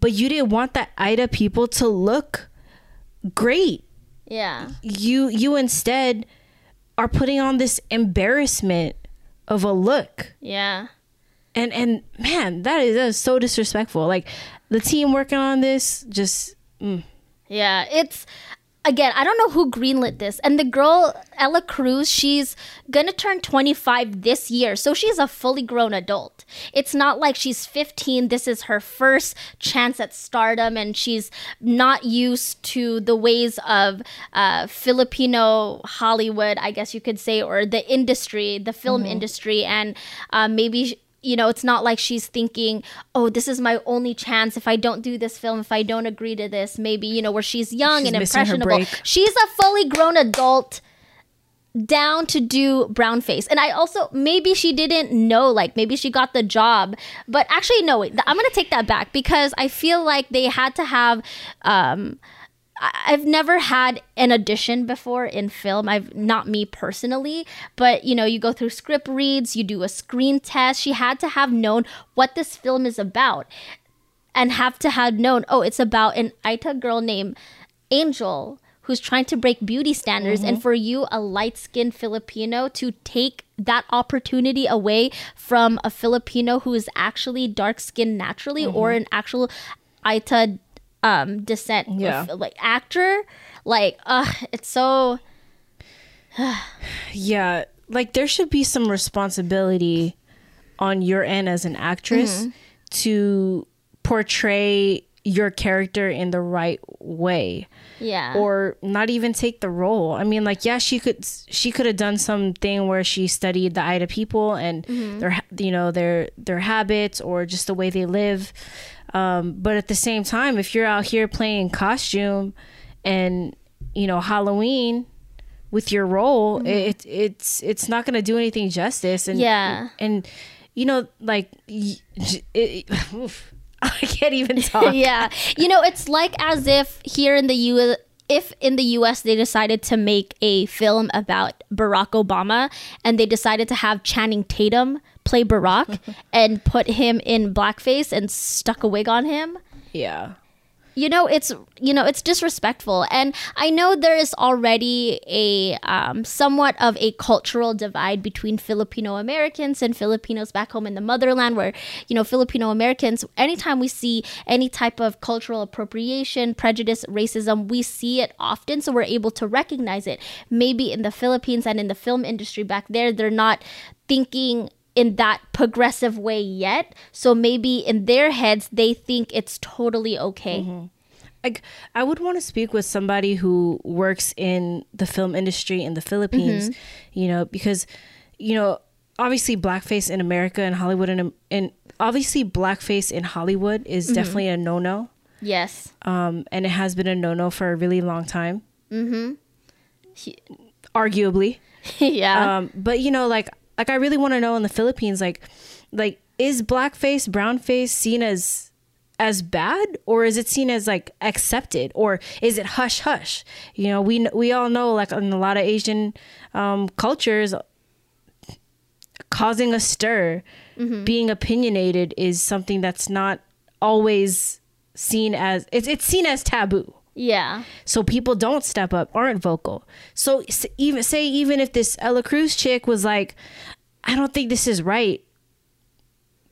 But you didn't want the Aeta people to look great. Yeah. You you instead are putting on this embarrassment of a look. Yeah and and man that is, that is so disrespectful. Like the team working on this just mm. yeah it's again i don't know who greenlit this. And the girl ella cruz she's gonna turn 25 this year. So she's a fully grown adult. It's not like she's 15 this is her first chance at stardom and she's not used to the ways of uh, filipino hollywood i guess you could say or the industry the film mm-hmm. industry. And uh, maybe you know, it's not like she's thinking, oh, this is my only chance. If I don't do this film, if I don't agree to this, maybe, you know, where she's young she's and impressionable. She's a fully grown adult down to do brown face. And I also, maybe she didn't know, like, maybe she got the job. But actually, no, wait, I'm going to take that back because I feel like they had to have, um, I've never had an audition before in film. I've not me personally, but you know, you go through script reads, you do a screen test. She had to have known what this film is about and have to have known, oh, it's about an Aeta girl named Angel who's trying to break beauty standards mm-hmm. and for you a light-skinned Filipino to take that opportunity away from a Filipino who is actually dark-skinned naturally mm-hmm. or an actual Aeta um descent yeah. like actor like uh it's so yeah like there should be some responsibility on your end as an actress mm-hmm. to portray your character in the right way yeah or not even take the role i mean like yeah she could she could have done something where she studied the Aeta people and mm-hmm. their you know their their habits or just the way they live um, but at the same time, if you're out here playing costume and you know Halloween with your role, mm-hmm. it, it's it's not going to do anything justice. And yeah, and you know, like it, it, I can't even talk. yeah, you know, it's like as if here in the U if in the US they decided to make a film about Barack Obama and they decided to have Channing Tatum play Barack and put him in blackface and stuck a wig on him. Yeah. you know it's you know it's disrespectful and i know there is already a um, somewhat of a cultural divide between filipino americans and filipinos back home in the motherland where you know filipino americans anytime we see any type of cultural appropriation prejudice racism we see it often so we're able to recognize it maybe in the philippines and in the film industry back there they're not thinking in that progressive way yet. So maybe in their heads, they think it's totally okay. Mm-hmm. Like, I would want to speak with somebody who works in the film industry in the Philippines, mm-hmm. you know, because, you know, obviously blackface in America and Hollywood and, and obviously blackface in Hollywood is mm-hmm. definitely a no no. Yes. Um, and it has been a no no for a really long time. Mm-hmm. He- Arguably. yeah. Um, but you know, like like I really want to know in the Philippines, like, like is blackface, brownface seen as as bad or is it seen as like accepted or is it hush hush you know we we all know like in a lot of asian um, cultures causing a stir mm-hmm. being opinionated is something that's not always seen as it's it's seen as taboo yeah. So people don't step up, aren't vocal. So even say even if this Ella Cruz chick was like, I don't think this is right.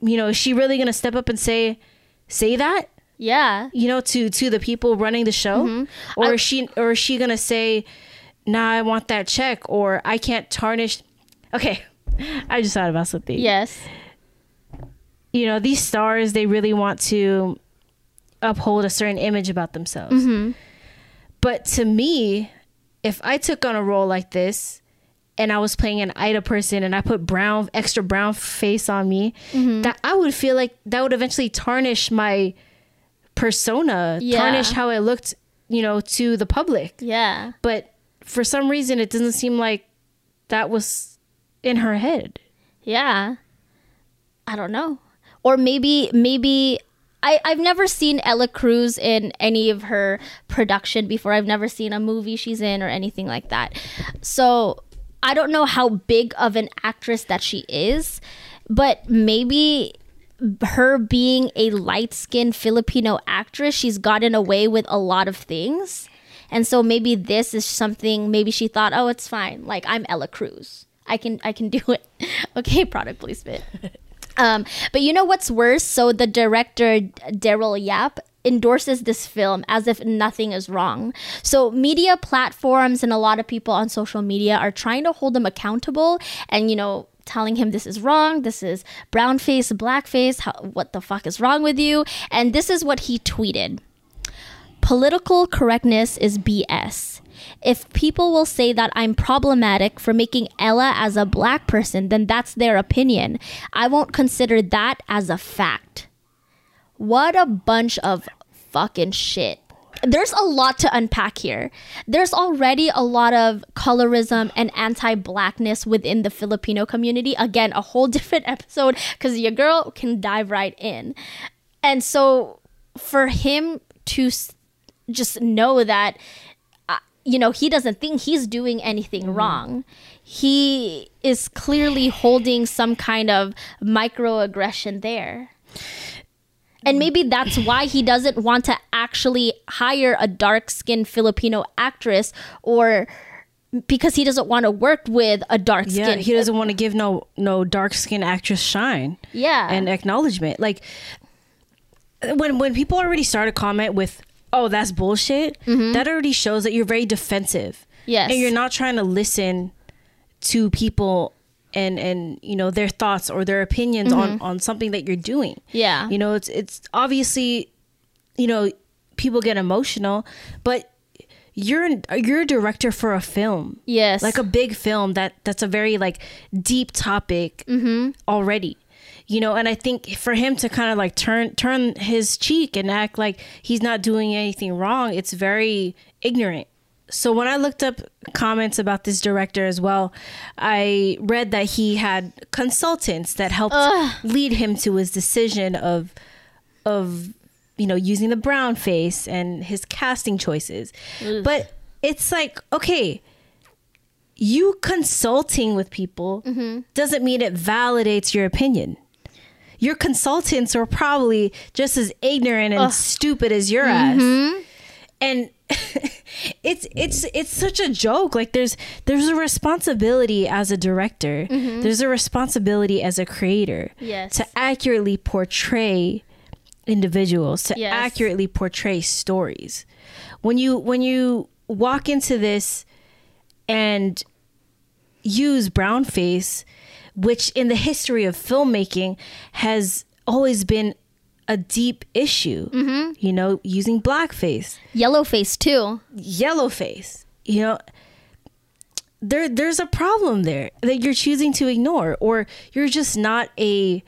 You know, is she really gonna step up and say say that? Yeah. You know, to to the people running the show? Mm-hmm. Or I, is she or is she gonna say, nah, I want that check or I can't tarnish Okay. I just thought about something. Yes. You know, these stars they really want to uphold a certain image about themselves. Mm-hmm. But to me, if I took on a role like this and I was playing an Aeta person and I put brown extra brown face on me, mm-hmm. that I would feel like that would eventually tarnish my persona, yeah. tarnish how I looked, you know, to the public. Yeah. But for some reason it doesn't seem like that was in her head. Yeah. I don't know. Or maybe maybe I, I've never seen Ella Cruz in any of her production before. I've never seen a movie she's in or anything like that. So I don't know how big of an actress that she is, but maybe her being a light skinned Filipino actress, she's gotten away with a lot of things. And so maybe this is something maybe she thought, oh, it's fine. Like I'm Ella Cruz. I can I can do it. okay, product placement. Um, but you know what's worse? So the director Daryl Yap endorses this film as if nothing is wrong. So media platforms and a lot of people on social media are trying to hold him accountable and you know telling him this is wrong, this is brown face, black face, how, what the fuck is wrong with you? And this is what he tweeted. Political correctness is BS. If people will say that I'm problematic for making Ella as a black person, then that's their opinion. I won't consider that as a fact. What a bunch of fucking shit. There's a lot to unpack here. There's already a lot of colorism and anti blackness within the Filipino community. Again, a whole different episode because your girl can dive right in. And so for him to just know that you know, he doesn't think he's doing anything mm-hmm. wrong. He is clearly holding some kind of microaggression there. And mm. maybe that's why he doesn't want to actually hire a dark skinned Filipino actress or because he doesn't want to work with a dark skin. Yeah, he doesn't want to give no no dark skinned actress shine. Yeah. And acknowledgement. Like when when people already start a comment with oh, that's bullshit, mm-hmm. that already shows that you're very defensive. Yes. And you're not trying to listen to people and and you know their thoughts or their opinions mm-hmm. on on something that you're doing. Yeah. You know, it's it's obviously you know, people get emotional, but you're you're a director for a film. Yes. Like a big film that that's a very like deep topic mm-hmm. already you know and i think for him to kind of like turn turn his cheek and act like he's not doing anything wrong it's very ignorant so when i looked up comments about this director as well i read that he had consultants that helped Ugh. lead him to his decision of of you know using the brown face and his casting choices Ugh. but it's like okay you consulting with people mm-hmm. doesn't mean it validates your opinion your consultants are probably just as ignorant and Ugh. stupid as your mm-hmm. ass. And it's it's it's such a joke. Like there's there's a responsibility as a director. Mm-hmm. There's a responsibility as a creator yes. to accurately portray individuals, to yes. accurately portray stories. When you when you walk into this and use brownface, which in the history of filmmaking has always been a deep issue. Mm-hmm. You know, using blackface, yellowface too. Yellowface. You know, there there's a problem there that you're choosing to ignore, or you're just not a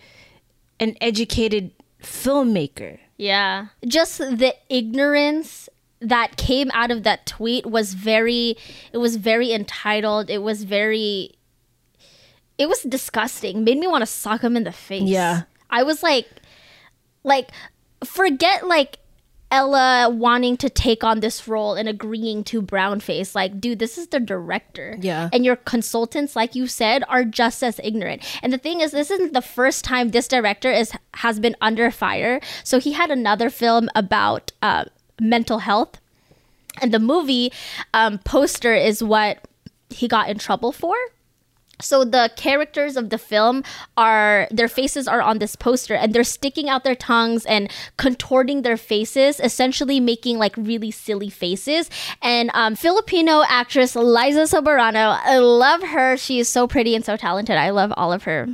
an educated filmmaker. Yeah, just the ignorance that came out of that tweet was very it was very entitled it was very it was disgusting made me want to suck him in the face yeah i was like like forget like Ella wanting to take on this role and agreeing to brownface. Like, dude, this is the director. Yeah. And your consultants, like you said, are just as ignorant. And the thing is, this isn't the first time this director is has been under fire. So he had another film about uh, mental health. And the movie um, poster is what he got in trouble for. So the characters of the film are their faces are on this poster and they're sticking out their tongues and contorting their faces, essentially making like really silly faces. And um, Filipino actress Liza Soberano, I love her. She is so pretty and so talented. I love all of her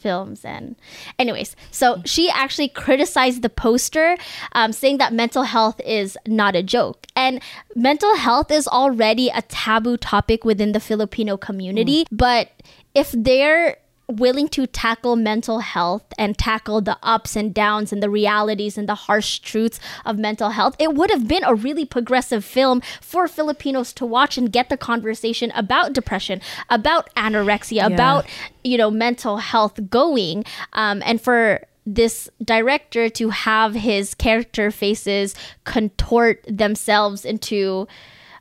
films and anyways so she actually criticized the poster um, saying that mental health is not a joke and mental health is already a taboo topic within the filipino community mm. but if they're willing to tackle mental health and tackle the ups and downs and the realities and the harsh truths of mental health, it would have been a really progressive film for Filipinos to watch and get the conversation about depression, about anorexia, yeah. about you know mental health going, um, and for this director to have his character faces contort themselves into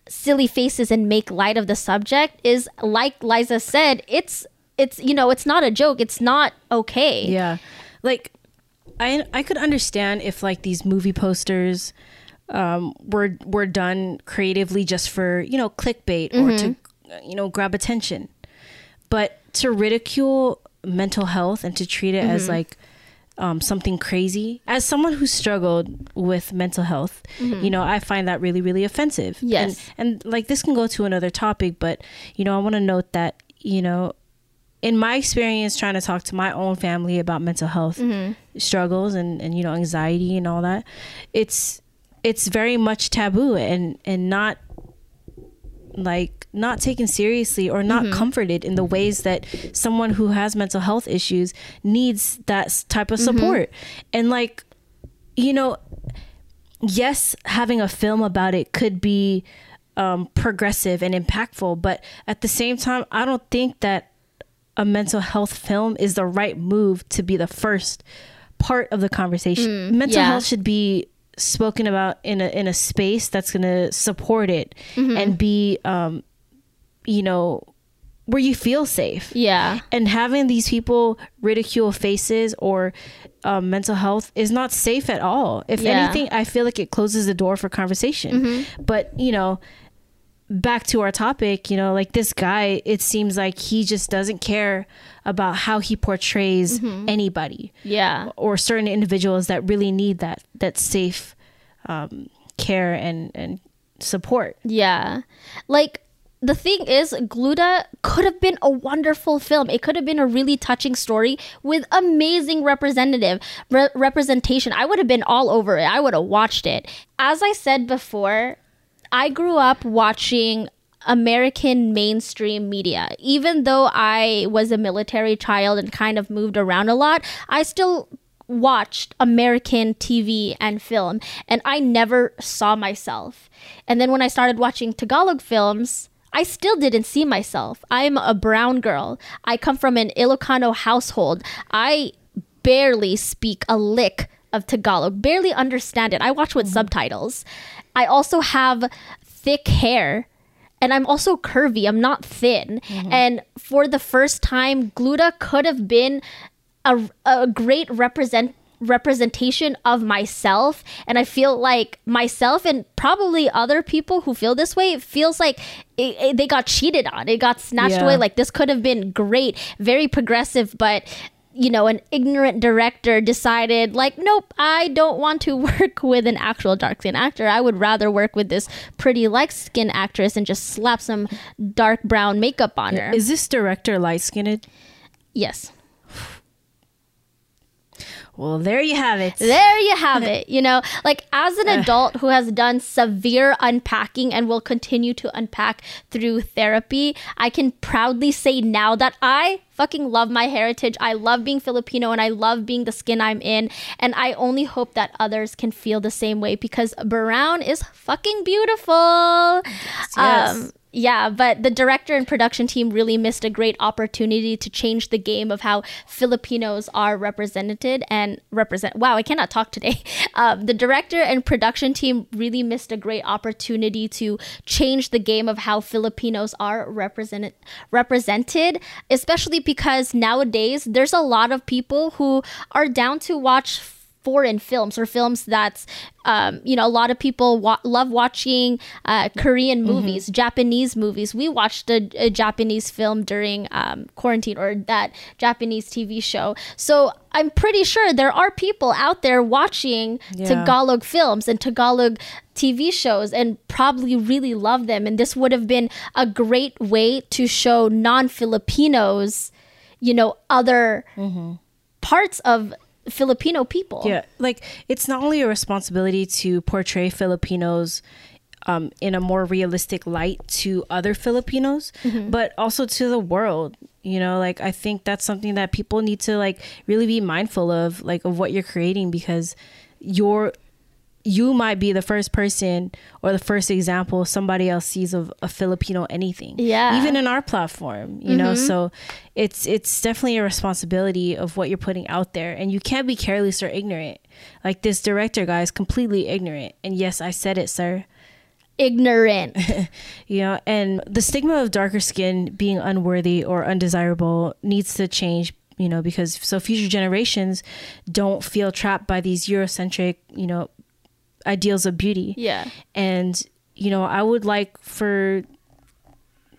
silly faces and make light of the subject is like Liza said, it's it's you know it's not a joke it's not okay yeah like i i could understand if like these movie posters um were were done creatively just for you know clickbait mm-hmm. or to mm-hmm. you know grab attention but to ridicule mental health and to treat it mm-hmm. as like um, something crazy. As someone who struggled with mental health, mm-hmm. you know, I find that really, really offensive. Yes. And, and like this can go to another topic, but, you know, I want to note that, you know, in my experience trying to talk to my own family about mental health mm-hmm. struggles and, and you know anxiety and all that it's it's very much taboo and and not like not taken seriously or not mm-hmm. comforted in the ways that someone who has mental health issues needs that type of mm-hmm. support mm-hmm. and like you know yes having a film about it could be um, progressive and impactful but at the same time i don't think that a mental health film is the right move to be the first part of the conversation. Mm, mental yeah. health should be spoken about in a in a space that's going to support it mm-hmm. and be um you know where you feel safe. Yeah. And having these people ridicule faces or um, mental health is not safe at all. If yeah. anything, I feel like it closes the door for conversation. Mm-hmm. But, you know, back to our topic, you know, like this guy, it seems like he just doesn't care about how he portrays mm-hmm. anybody. Yeah. Or certain individuals that really need that that safe um, care and and support. Yeah. Like the thing is, Gluta could have been a wonderful film. It could have been a really touching story with amazing representative re- representation. I would have been all over it. I would have watched it. As I said before, I grew up watching American mainstream media. Even though I was a military child and kind of moved around a lot, I still watched American TV and film, and I never saw myself. And then when I started watching Tagalog films, I still didn't see myself. I'm a brown girl. I come from an Ilocano household. I barely speak a lick of Tagalog, barely understand it. I watch with mm-hmm. subtitles. I also have thick hair and I'm also curvy. I'm not thin. Mm-hmm. And for the first time, Gluta could have been a, a great represent representation of myself and i feel like myself and probably other people who feel this way it feels like it, it, they got cheated on it got snatched yeah. away like this could have been great very progressive but you know, an ignorant director decided, like, nope, I don't want to work with an actual dark skin actor. I would rather work with this pretty light skin actress and just slap some dark brown makeup on her. Is this director light skinned? Yes. Well, there you have it. There you have it. You know, like as an adult who has done severe unpacking and will continue to unpack through therapy, I can proudly say now that I fucking love my heritage. I love being Filipino and I love being the skin I'm in. And I only hope that others can feel the same way because brown is fucking beautiful. Yes. Um, yeah, but the director and production team really missed a great opportunity to change the game of how Filipinos are represented and represent. Wow, I cannot talk today. Um, the director and production team really missed a great opportunity to change the game of how Filipinos are represented. Represented, especially because nowadays there's a lot of people who are down to watch foreign films or films that's um, you know a lot of people wa- love watching uh, korean mm-hmm. movies mm-hmm. japanese movies we watched a, a japanese film during um, quarantine or that japanese tv show so i'm pretty sure there are people out there watching yeah. tagalog films and tagalog TV shows and probably really love them. And this would have been a great way to show non Filipinos, you know, other mm-hmm. parts of Filipino people. Yeah, like it's not only a responsibility to portray Filipinos um, in a more realistic light to other Filipinos, mm-hmm. but also to the world. You know, like I think that's something that people need to like really be mindful of, like of what you're creating because you're you might be the first person or the first example somebody else sees of a Filipino anything. Yeah. Even in our platform, you mm-hmm. know. So it's it's definitely a responsibility of what you're putting out there and you can't be careless or ignorant. Like this director guy is completely ignorant. And yes, I said it, sir. Ignorant. you know, and the stigma of darker skin being unworthy or undesirable needs to change you know because so future generations don't feel trapped by these eurocentric you know ideals of beauty. Yeah. And, you know, I would like for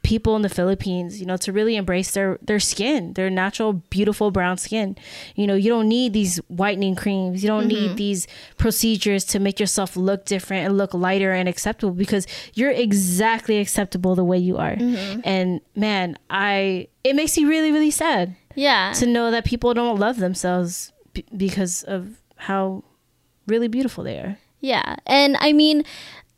people in the Philippines, you know, to really embrace their their skin, their natural beautiful brown skin. You know, you don't need these whitening creams. You don't mm-hmm. need these procedures to make yourself look different and look lighter and acceptable because you're exactly acceptable the way you are. Mm-hmm. And man, I it makes me really really sad. Yeah. To know that people don't love themselves b- because of how really beautiful they are. Yeah. And I mean,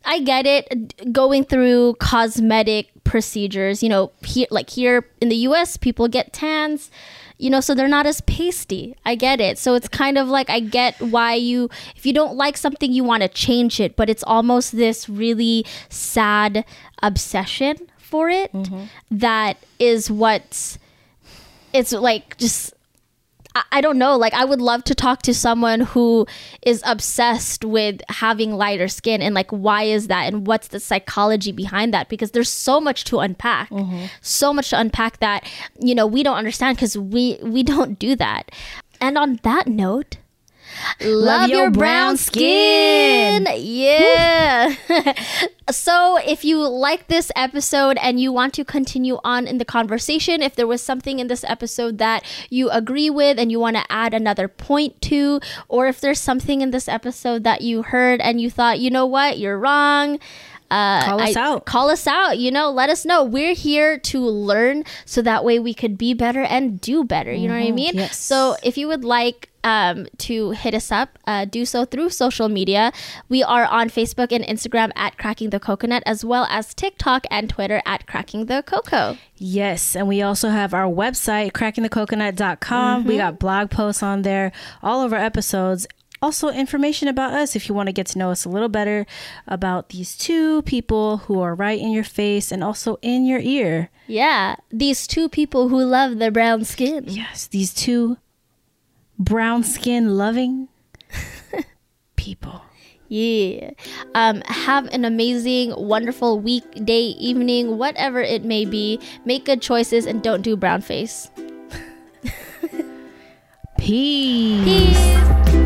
I get it going through cosmetic procedures, you know, here like here in the US people get tans, you know, so they're not as pasty. I get it. So it's kind of like I get why you if you don't like something you want to change it, but it's almost this really sad obsession for it mm-hmm. that is what's it's like just I, don't know. Like, I would love to talk to someone who is obsessed with having lighter skin and like, why is that and what's the psychology behind that? Because there's so much to unpack, mm-hmm. so much to unpack that you know we don't understand because we we don't do that. And on that note, Love, your, your brown, brown skin. skin. Yeah. so, if you like this episode and you want to continue on in the conversation, if there was something in this episode that you agree with and you want to add another point to, or if there's something in this episode that you heard and you thought, you know what, you're wrong. Uh, call us I, out. Call us out. You know, let us know. We're here to learn so that way we could be better and do better. You mm-hmm. know what I mm-hmm. mean? Yes. So if you would like um, to hit us up, uh, do so through social media. We are on Facebook and Instagram at Cracking the Coconut, as well as TikTok and Twitter at Cracking the Coco. Yes, and we also have our website, crackingthecoconut.com. Mm-hmm. We got blog posts on there, all of our episodes. Also, information about us if you want to get to know us a little better about these two people who are right in your face and also in your ear. Yeah, these two people who love their brown skin. Yes, these two brown skin loving people. Yeah. Um, have an amazing, wonderful weekday, evening, whatever it may be. Make good choices and don't do brown face. Peace. Peace.